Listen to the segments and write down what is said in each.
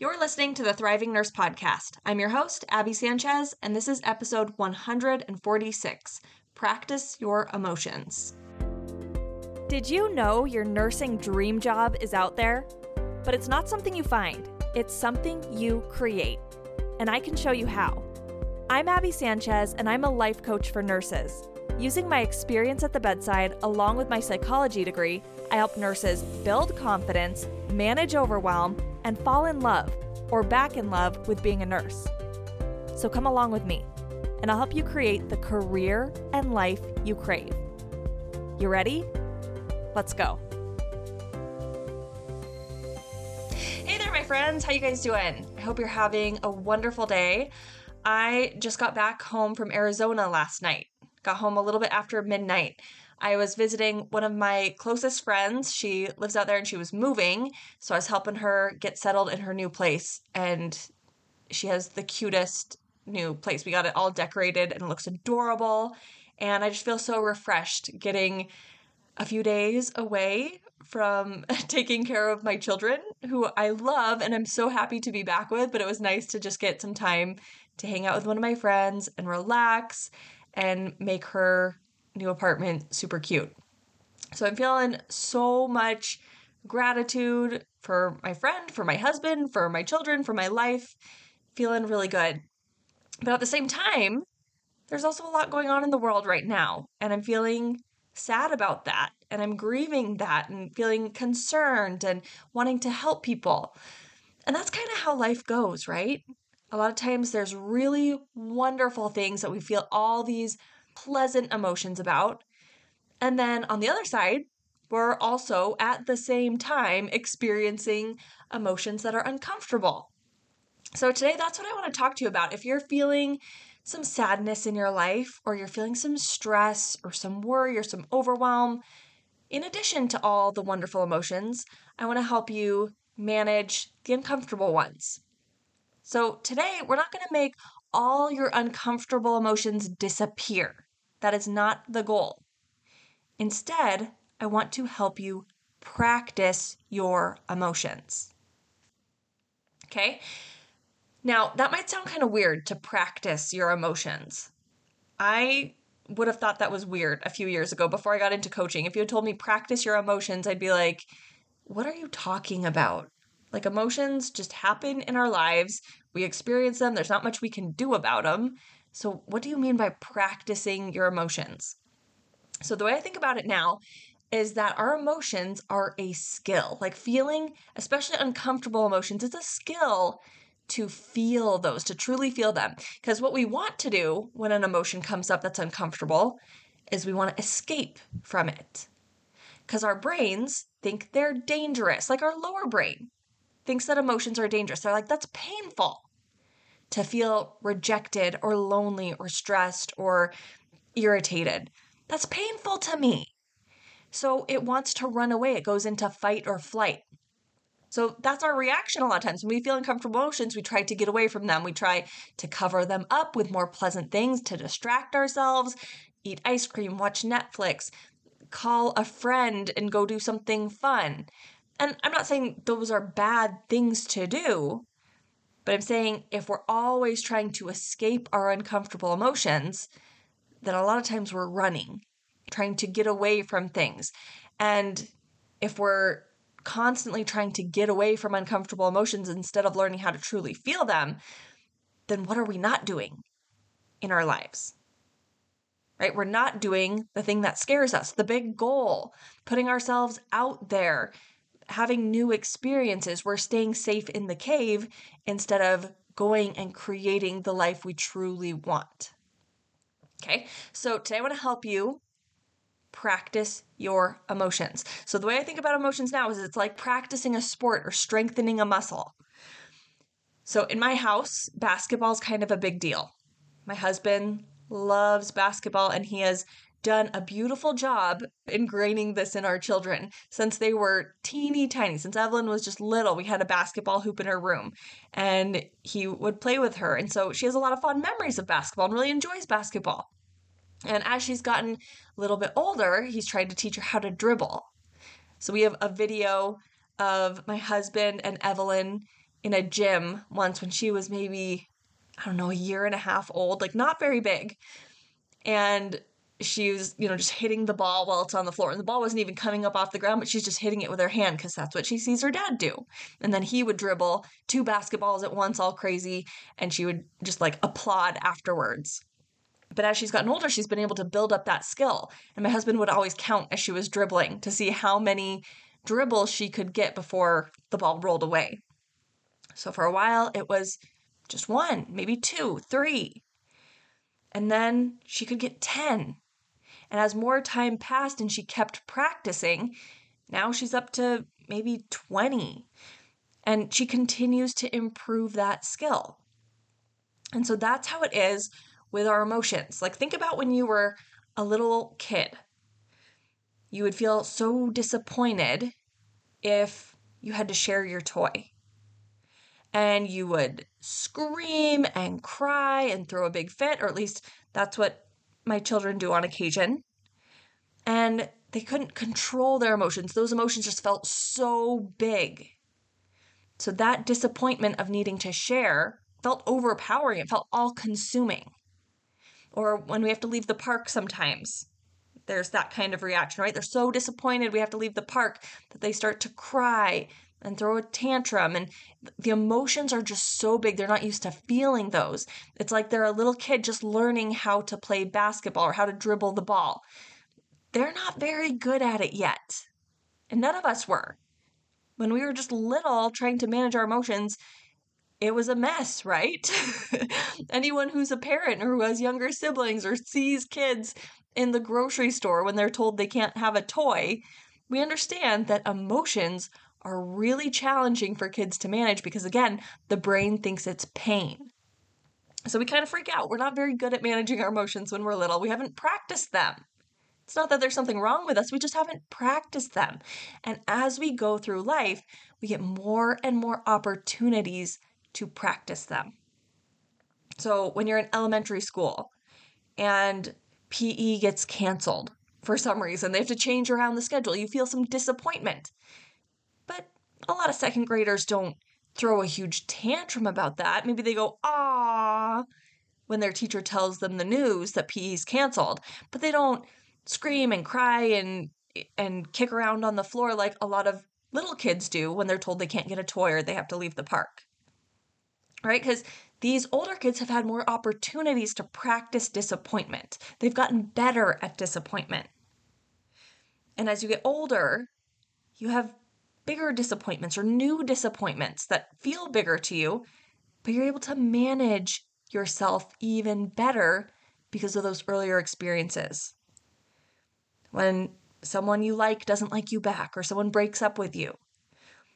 You're listening to the Thriving Nurse Podcast. I'm your host, Abby Sanchez, and this is episode 146 Practice Your Emotions. Did you know your nursing dream job is out there? But it's not something you find, it's something you create. And I can show you how. I'm Abby Sanchez, and I'm a life coach for nurses. Using my experience at the bedside, along with my psychology degree, I help nurses build confidence, manage overwhelm, and fall in love or back in love with being a nurse. So come along with me, and I'll help you create the career and life you crave. You ready? Let's go. Hey there, my friends. How you guys doing? I hope you're having a wonderful day. I just got back home from Arizona last night. Got home a little bit after midnight. I was visiting one of my closest friends. She lives out there and she was moving. So I was helping her get settled in her new place. And she has the cutest new place. We got it all decorated and it looks adorable. And I just feel so refreshed getting a few days away from taking care of my children, who I love and I'm so happy to be back with. But it was nice to just get some time to hang out with one of my friends and relax and make her new apartment super cute. So I'm feeling so much gratitude for my friend, for my husband, for my children, for my life. Feeling really good. But at the same time, there's also a lot going on in the world right now, and I'm feeling sad about that. And I'm grieving that and feeling concerned and wanting to help people. And that's kind of how life goes, right? A lot of times there's really wonderful things that we feel all these pleasant emotions about. And then on the other side, we're also at the same time experiencing emotions that are uncomfortable. So today, that's what I want to talk to you about. If you're feeling some sadness in your life, or you're feeling some stress, or some worry, or some overwhelm, in addition to all the wonderful emotions, I want to help you manage the uncomfortable ones. So today, we're not going to make all your uncomfortable emotions disappear. That is not the goal. Instead, I want to help you practice your emotions. Okay? Now, that might sound kind of weird to practice your emotions. I would have thought that was weird a few years ago before I got into coaching. If you had told me practice your emotions, I'd be like, what are you talking about? Like, emotions just happen in our lives. We experience them. There's not much we can do about them. So, what do you mean by practicing your emotions? So, the way I think about it now is that our emotions are a skill. Like feeling, especially uncomfortable emotions, it's a skill to feel those, to truly feel them. Because what we want to do when an emotion comes up that's uncomfortable is we want to escape from it. Because our brains think they're dangerous, like our lower brain thinks that emotions are dangerous. They're like, that's painful to feel rejected or lonely or stressed or irritated. That's painful to me. So it wants to run away. It goes into fight or flight. So that's our reaction a lot of times. When we feel uncomfortable emotions, we try to get away from them. We try to cover them up with more pleasant things to distract ourselves, eat ice cream, watch Netflix, call a friend and go do something fun. And I'm not saying those are bad things to do, but I'm saying if we're always trying to escape our uncomfortable emotions, then a lot of times we're running, trying to get away from things. And if we're constantly trying to get away from uncomfortable emotions instead of learning how to truly feel them, then what are we not doing in our lives? Right? We're not doing the thing that scares us, the big goal, putting ourselves out there, having new experiences. We're staying safe in the cave instead of going and creating the life we truly want. Okay, so today I want to help you practice your emotions. So, the way I think about emotions now is it's like practicing a sport or strengthening a muscle. So, in my house, basketball is kind of a big deal. My husband loves basketball and he has done a beautiful job ingraining this in our children since they were teeny tiny. Since Evelyn was just little, we had a basketball hoop in her room and he would play with her. And so she has a lot of fond memories of basketball and really enjoys basketball. And as she's gotten a little bit older, he's tried to teach her how to dribble. So we have a video of my husband and Evelyn in a gym once when she was maybe, I don't know, a year and a half old, like not very big. And she was, you know, just hitting the ball while it's on the floor. And the ball wasn't even coming up off the ground, but she's just hitting it with her hand because that's what she sees her dad do. And then he would dribble two basketballs at once, all crazy, and she would just like applaud afterwards. But as she's gotten older, she's been able to build up that skill. And my husband would always count as she was dribbling to see how many dribbles she could get before the ball rolled away. So for a while, it was just one, maybe two, three. And then she could get 10. And as more time passed and she kept practicing, now she's up to maybe 20. And she continues to improve that skill. And so that's how it is with our emotions. Like, think about when you were a little kid. You would feel so disappointed if you had to share your toy. And you would scream and cry and throw a big fit, or at least that's what my children do on occasion. And they couldn't control their emotions. Those emotions just felt so big. So that disappointment of needing to share felt overpowering. It felt all consuming or when we have to leave the park sometimes there's that kind of reaction right they're so disappointed we have to leave the park that they start to cry and throw a tantrum and the emotions are just so big they're not used to feeling those. It's like they're a little kid just learning how to play basketball or how to dribble the ball. They're not very good at it yet. And none of us were. When we were just little trying to manage our emotions it was a mess, right? Anyone who's a parent or who has younger siblings or sees kids in the grocery store when they're told they can't have a toy, we understand that emotions are really challenging for kids to manage because, again, the brain thinks it's pain. So we kind of freak out. We're not very good at managing our emotions when we're little. We haven't practiced them. It's not that there's something wrong with us, we just haven't practiced them. And as we go through life, we get more and more opportunities to practice them. So when you're in elementary school and PE gets canceled for some reason, they have to change around the schedule, you feel some disappointment. A lot of second graders don't throw a huge tantrum about that. Maybe they go, ah, when their teacher tells them the news that PE is canceled, but they don't scream and cry and and kick around on the floor like a lot of little kids do when they're told they can't get a toy or they have to leave the park right? Because these older kids have had more opportunities to practice disappointment. They've gotten better at disappointment. And as you get older, you have bigger disappointments or new disappointments that feel bigger to you, but you're able to manage yourself even better because of those earlier experiences. When someone you like doesn't like you back, or someone breaks up with you,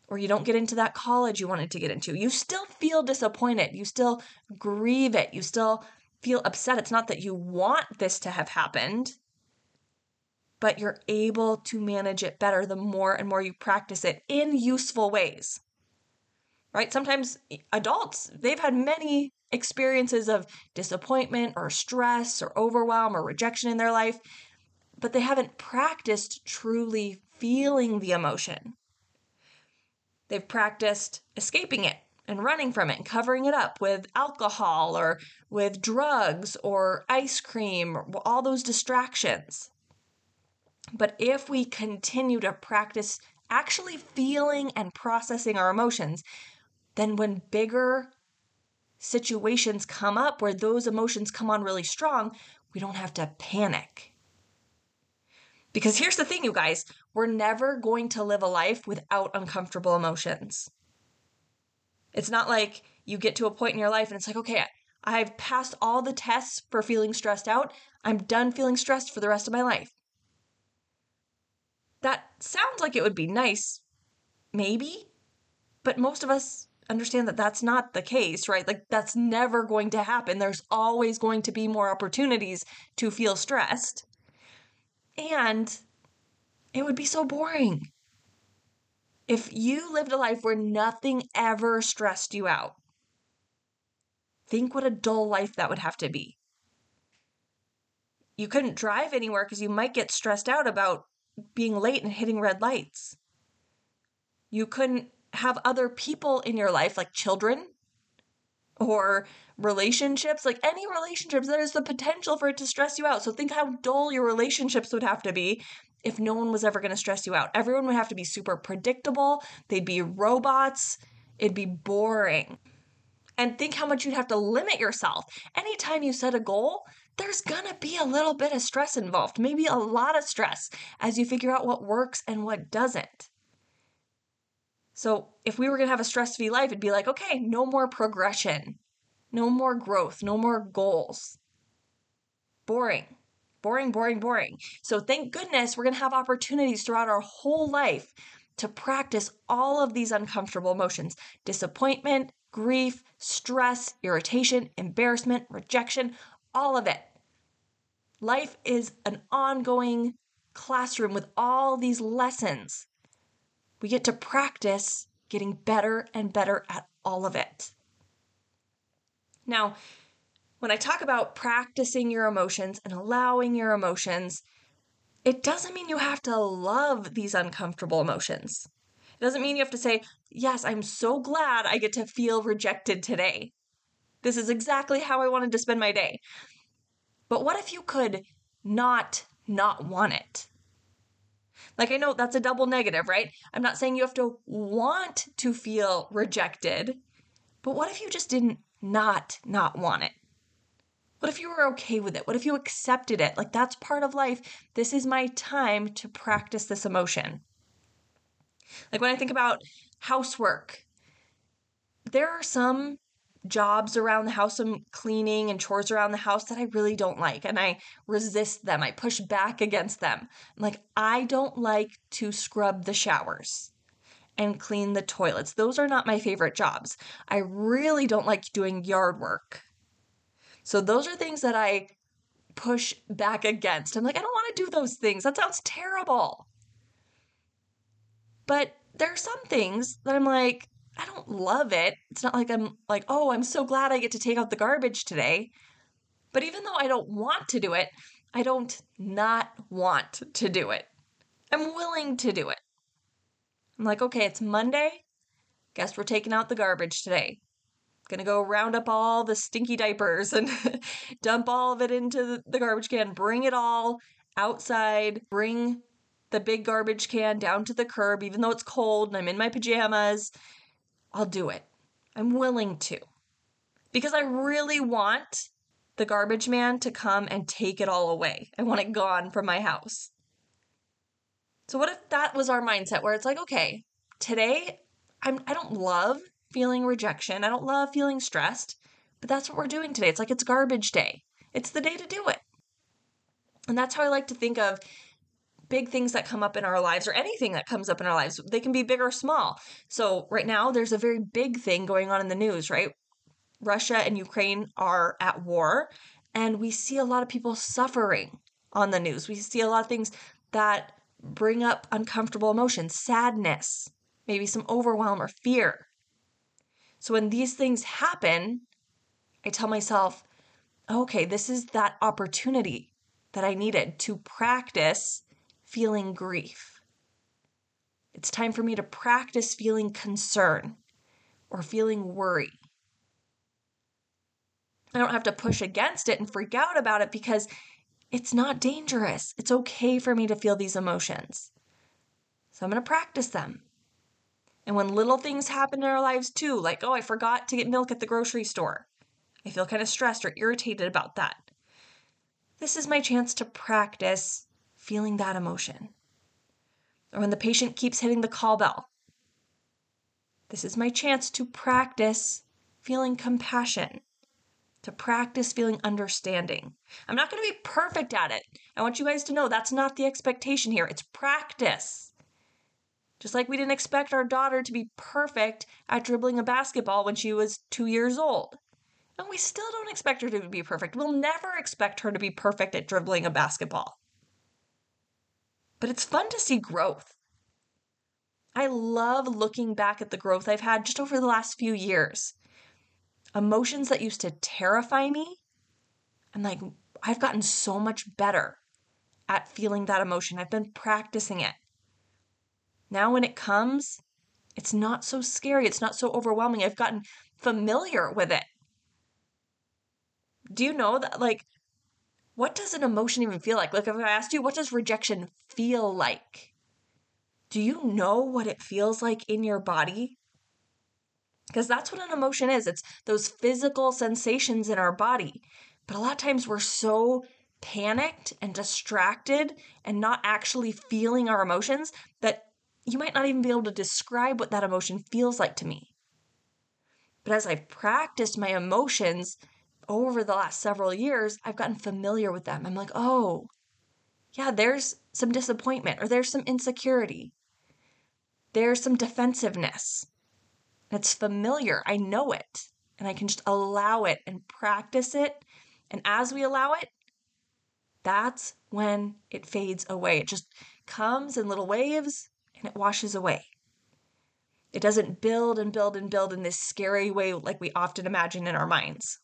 or you don't get into that college you wanted to get into, you still feel disappointed. You still grieve it. You still feel upset. It's not that you want this to have happened, but you're able to manage it better the more and more you practice it in useful ways. Right? Sometimes adults, they've had many experiences of disappointment or stress or overwhelm or rejection in their life, but they haven't practiced truly feeling the emotion. They've practiced escaping it and running from it and covering it up with alcohol or with drugs or ice cream, all those distractions. But if we continue to practice actually feeling and processing our emotions, then when bigger situations come up where those emotions come on really strong, we don't have to panic. Because here's the thing, you guys we're never going to live a life without uncomfortable emotions. It's not like you get to a point in your life and it's like, okay, I've passed all the tests for feeling stressed out. I'm done feeling stressed for the rest of my life. That sounds like it would be nice, maybe, but most of us understand that that's not the case, right? Like, that's never going to happen. There's always going to be more opportunities to feel stressed. And it would be so boring. If you lived a life where nothing ever stressed you out, think what a dull life that would have to be. You couldn't drive anywhere because you might get stressed out about being late and hitting red lights. You couldn't have other people in your life, like children or relationships, like any relationships, there's the potential for it to stress you out. So think how dull your relationships would have to be if no one was ever going to stress you out. Everyone would have to be super predictable, they'd be robots, it'd be boring. And think how much you'd have to limit yourself. Anytime you set a goal, there's gonna be a little bit of stress involved, maybe a lot of stress as you figure out what works and what doesn't. So, if we were gonna have a stress free life, it'd be like, okay, no more progression, no more growth, no more goals. Boring, boring, boring, boring. So, thank goodness we're gonna have opportunities throughout our whole life to practice all of these uncomfortable emotions disappointment, grief, stress, irritation, embarrassment, rejection, all of it. Life is an ongoing classroom with all these lessons we get to practice getting better and better at all of it. Now, when I talk about practicing your emotions and allowing your emotions, it doesn't mean you have to love these uncomfortable emotions. It doesn't mean you have to say, Yes, I'm so glad I get to feel rejected today. This is exactly how I wanted to spend my day. But what if you could not not want it? Like, I know that's a double negative, right? I'm not saying you have to want to feel rejected, but what if you just didn't not not want it? What if you were okay with it? What if you accepted it? Like, that's part of life. This is my time to practice this emotion. Like, when I think about housework, there are some jobs around the house, some cleaning and chores around the house that I really don't like. And I resist them. I push back against them. Like, I don't like to scrub the showers and clean the toilets. Those are not my favorite jobs. I really don't like doing yard work. So, those are things that I push back against. I'm like, I don't want to do those things. That sounds terrible. But there are some things that I'm like, I don't love it. It's not like I'm like, oh, I'm so glad I get to take out the garbage today. But even though I don't want to do it, I don't not want to do it. I'm willing to do it. I'm like, okay, it's Monday. Guess we're taking out the garbage today. Gonna go round up all the stinky diapers and dump all of it into the garbage can, bring it all outside, bring the big garbage can down to the curb, even though it's cold and I'm in my pajamas, I'll do it. I'm willing to. Because I really want the garbage man to come and take it all away. I want it gone from my house. So what if that was our mindset where it's like, okay, today I'm I don't love feeling rejection. I don't love feeling stressed, but that's what we're doing today. It's like it's garbage day. It's the day to do it. And that's how I like to think of big things that come up in our lives or anything that comes up in our lives. They can be big or small. So, right now, there's a very big thing going on in the news, right? Russia and Ukraine are at war, and we see a lot of people suffering on the news. We see a lot of things that bring up uncomfortable emotions, sadness, maybe some overwhelm or fear. So, when these things happen, I tell myself, okay, this is that opportunity that I needed to practice feeling grief. It's time for me to practice feeling concern or feeling worry. I don't have to push against it and freak out about it because it's not dangerous. It's okay for me to feel these emotions. So I'm going to practice them. And when little things happen in our lives too, like, oh, I forgot to get milk at the grocery store, I feel kind of stressed or irritated about that. This is my chance to practice feeling that emotion. Or when the patient keeps hitting the call bell. This is my chance to practice feeling compassion, to practice feeling understanding. I'm not going to be perfect at it. I want you guys to know that's not the expectation here. It's practice. Just like we didn't expect our daughter to be perfect at dribbling a basketball when she was two years old. And we still don't expect her to be perfect. We'll never expect her to be perfect at dribbling a basketball but it's fun to see growth. I love looking back at the growth I've had just over the last few years. Emotions that used to terrify me, and like I've gotten so much better at feeling that emotion. I've been practicing it. Now, when it comes, It's not so scary. It's not so overwhelming. I've gotten familiar with it. Do you know that, like, what does an emotion even feel like? Like, if I asked you, what does rejection feel like? Do you know what it feels like in your body? Because that's what an emotion is it's those physical sensations in our body. But a lot of times we're so panicked and distracted and not actually feeling our emotions that you might not even be able to describe what that emotion feels like to me. But as I've practiced my emotions over the last several years, I've gotten familiar with them. I'm like, oh, yeah, there's some disappointment or there's some insecurity. There's some defensiveness. It's familiar. I know it. And I can just allow it and practice it. And as we allow it, that's when it fades away. It just comes in little waves and it washes away. It doesn't build and build and build in this scary way like we often imagine in our minds.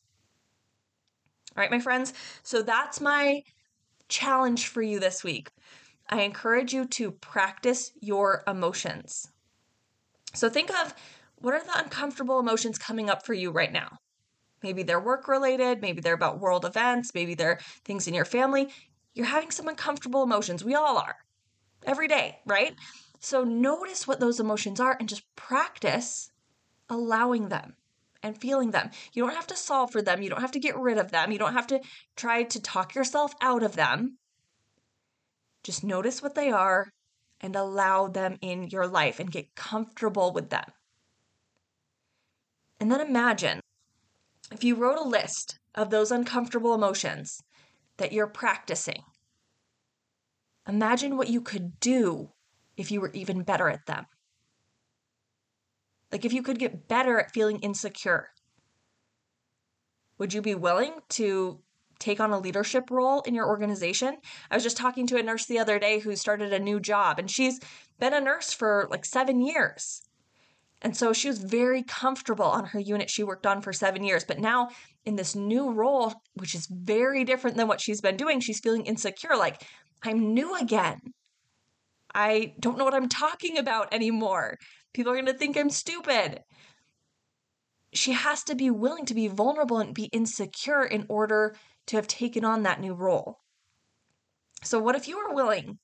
All right, my friends. So that's my challenge for you this week. I encourage you to practice your emotions. So think of what are the uncomfortable emotions coming up for you right now? Maybe they're work related, maybe they're about world events, maybe they're things in your family. You're having some uncomfortable emotions. We all are every day, right? So notice what those emotions are and just practice allowing them and feeling them. You don't have to solve for them. You don't have to get rid of them. You don't have to try to talk yourself out of them. Just notice what they are and allow them in your life and get comfortable with them. And then imagine if you wrote a list of those uncomfortable emotions that you're practicing. Imagine what you could do if you were even better at them. Like if you could get better at feeling insecure, would you be willing to take on a leadership role in your organization? I was just talking to a nurse the other day who started a new job and she's been a nurse for like seven years. And so she was very comfortable on her unit she worked on for seven years. But now, in this new role, which is very different than what she's been doing, she's feeling insecure like, I'm new again. I don't know what I'm talking about anymore. People are going to think I'm stupid. She has to be willing to be vulnerable and be insecure in order to have taken on that new role. So, what if you were willing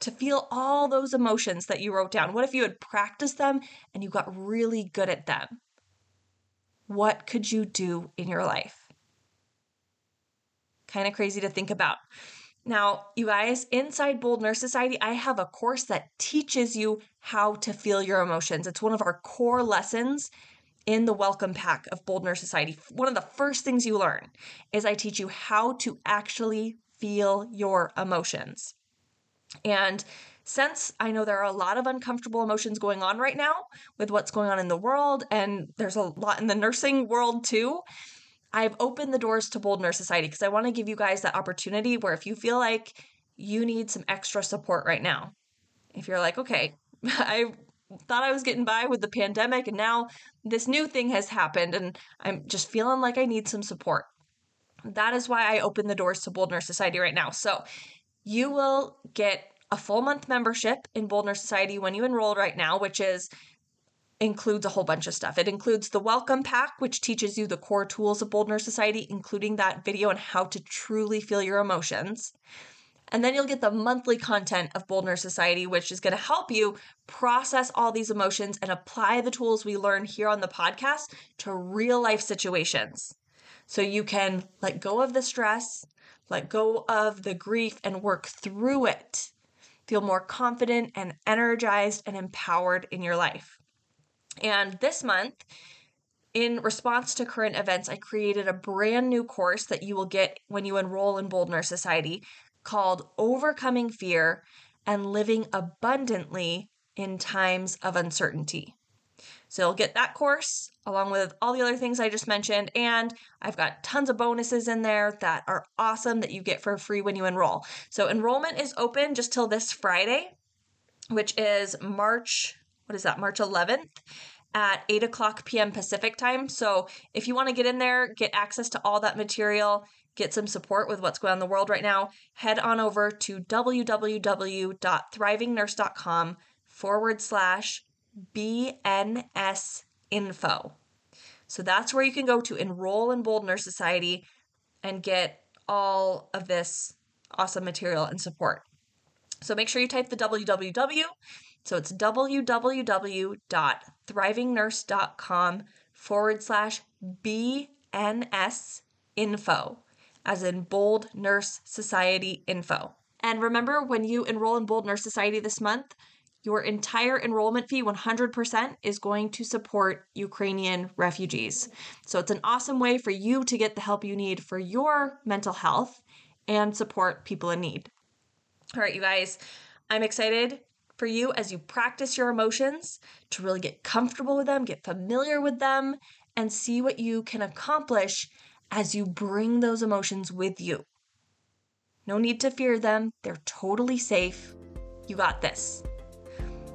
to feel all those emotions that you wrote down? What if you had practiced them and you got really good at them? What could you do in your life? Kind of crazy to think about. Now, you guys, inside Bold Nurse Society, I have a course that teaches you how to feel your emotions. It's one of our core lessons in the welcome pack of Bold Nurse Society. One of the first things you learn is I teach you how to actually feel your emotions. And since I know there are a lot of uncomfortable emotions going on right now with what's going on in the world, and there's a lot in the nursing world too, I've opened the doors to Bold Nurse Society because I want to give you guys that opportunity where if you feel like you need some extra support right now, if you're like, okay, I thought I was getting by with the pandemic and now this new thing has happened and I'm just feeling like I need some support. That is why I opened the doors to Bold Nurse Society right now. So you will get a full month membership in Bold Nurse Society when you enroll right now, which is includes a whole bunch of stuff. It includes the welcome pack, which teaches you the core tools of Bold Nurse Society, including that video on how to truly feel your emotions. And then you'll get the monthly content of Bold Nurse Society, which is going to help you process all these emotions and apply the tools we learn here on the podcast to real life situations. So you can let go of the stress, let go of the grief, and work through it. Feel more confident and energized and empowered in your life. And this month, in response to current events, I created a brand new course that you will get when you enroll in Bold Nurse Society called Overcoming Fear and Living Abundantly in Times of Uncertainty. So you'll get that course along with all the other things I just mentioned. And I've got tons of bonuses in there that are awesome that you get for free when you enroll. So enrollment is open just till this Friday, which is March, what is that, March 11th at 8 o'clock p.m. Pacific time. So if you want to get in there, get access to all that material, get some support with what's going on in the world right now, head on over to www.thrivingnurse.com forward slash BNS info. So that's where you can go to enroll in Bold Nurse Society and get all of this awesome material and support. So make sure you type the www. So it's www.thrivingnurse.com forward slash BNS info, as in Bold Nurse Society info. And remember, when you enroll in Bold Nurse Society this month, your entire enrollment fee, 100%, is going to support Ukrainian refugees. So it's an awesome way for you to get the help you need for your mental health and support people in need. All right, you guys, I'm excited for you as you practice your emotions to really get comfortable with them, get familiar with them, and see what you can accomplish as you bring those emotions with you. No need to fear them, they're totally safe. You got this.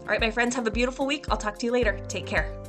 All right, my friends, have a beautiful week. I'll talk to you later. Take care.